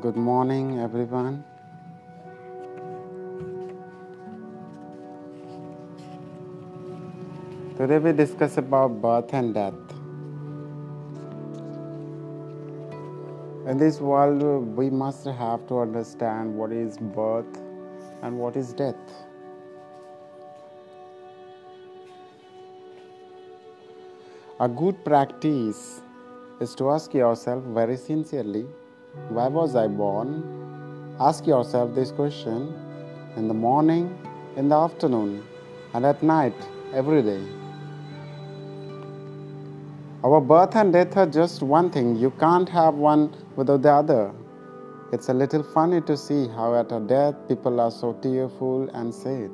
Good morning, everyone. Today we discuss about birth and death. In this world, we must have to understand what is birth and what is death. A good practice is to ask yourself very sincerely why was I born? Ask yourself this question in the morning, in the afternoon, and at night every day. Our birth and death are just one thing. You can't have one without the other. It's a little funny to see how at a death people are so tearful and sad,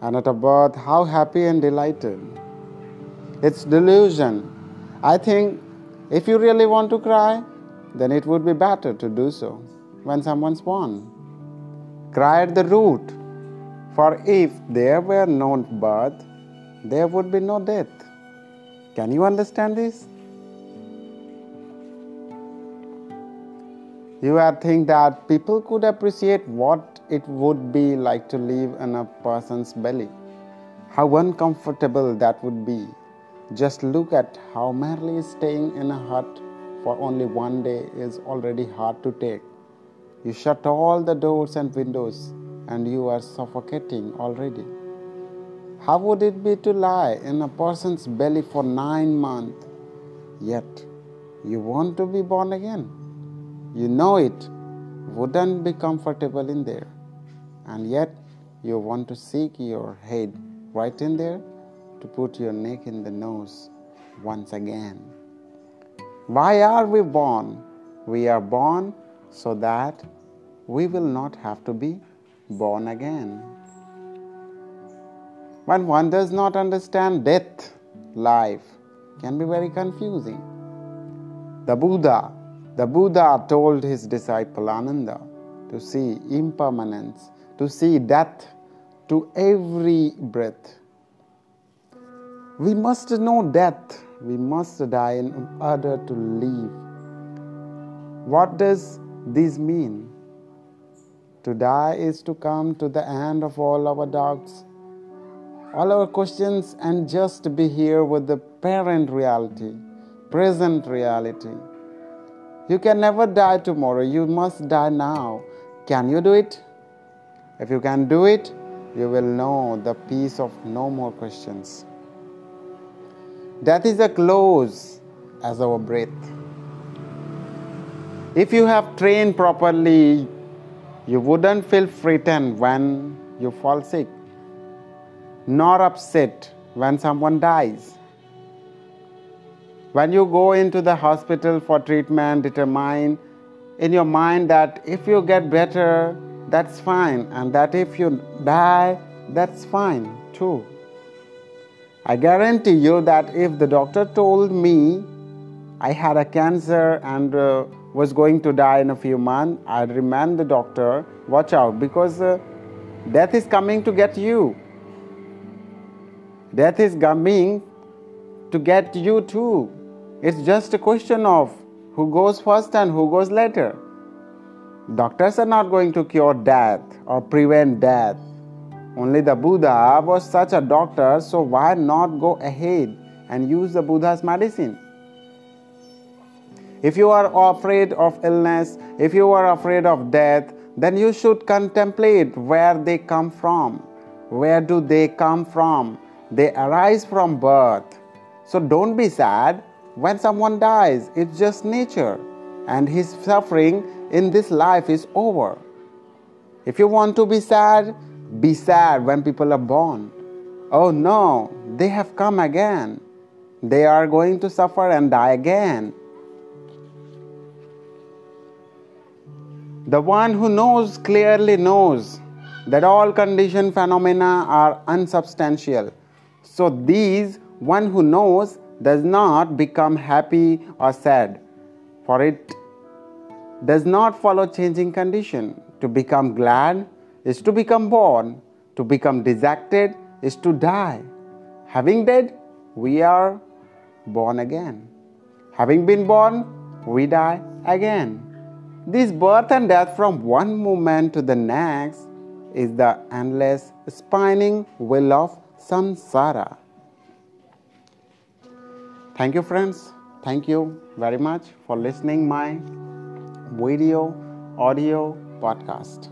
and at a birth how happy and delighted. It's delusion. I think if you really want to cry, then it would be better to do so when someone's born. Cry at the root, for if there were no birth, there would be no death. Can you understand this? You are think that people could appreciate what it would be like to live in a person's belly. How uncomfortable that would be. Just look at how merely staying in a hut for only one day is already hard to take. You shut all the doors and windows and you are suffocating already. How would it be to lie in a person's belly for nine months? Yet you want to be born again. You know it wouldn't be comfortable in there. And yet you want to seek your head right in there to put your neck in the nose once again. Why are we born? We are born so that we will not have to be born again. When one does not understand death, life can be very confusing. The Buddha, the Buddha told his disciple Ananda to see impermanence, to see death to every breath. We must know death, we must die in order to live. What does this mean? To die is to come to the end of all our doubts all our questions and just be here with the parent reality, present reality. You can never die tomorrow, you must die now. Can you do it? If you can do it, you will know the peace of no more questions. Death is as close as our breath. If you have trained properly, you wouldn't feel frightened when you fall sick nor upset when someone dies. When you go into the hospital for treatment, determine in your mind that if you get better, that's fine, and that if you die, that's fine too. I guarantee you that if the doctor told me I had a cancer and uh, was going to die in a few months, I'd remind the doctor, watch out because uh, death is coming to get you. Death is coming to get you too. It's just a question of who goes first and who goes later. Doctors are not going to cure death or prevent death. Only the Buddha was such a doctor, so why not go ahead and use the Buddha's medicine? If you are afraid of illness, if you are afraid of death, then you should contemplate where they come from. Where do they come from? They arise from birth. So don't be sad when someone dies. It's just nature. And his suffering in this life is over. If you want to be sad, be sad when people are born. Oh no, they have come again. They are going to suffer and die again. The one who knows clearly knows that all conditioned phenomena are unsubstantial so these one who knows does not become happy or sad, for it does not follow changing condition. To become glad is to become born, to become dejected is to die. Having died, we are born again. Having been born, we die again. This birth and death from one moment to the next is the endless spinning wheel of samsara. Thank you friends. Thank you very much for listening my video audio podcast.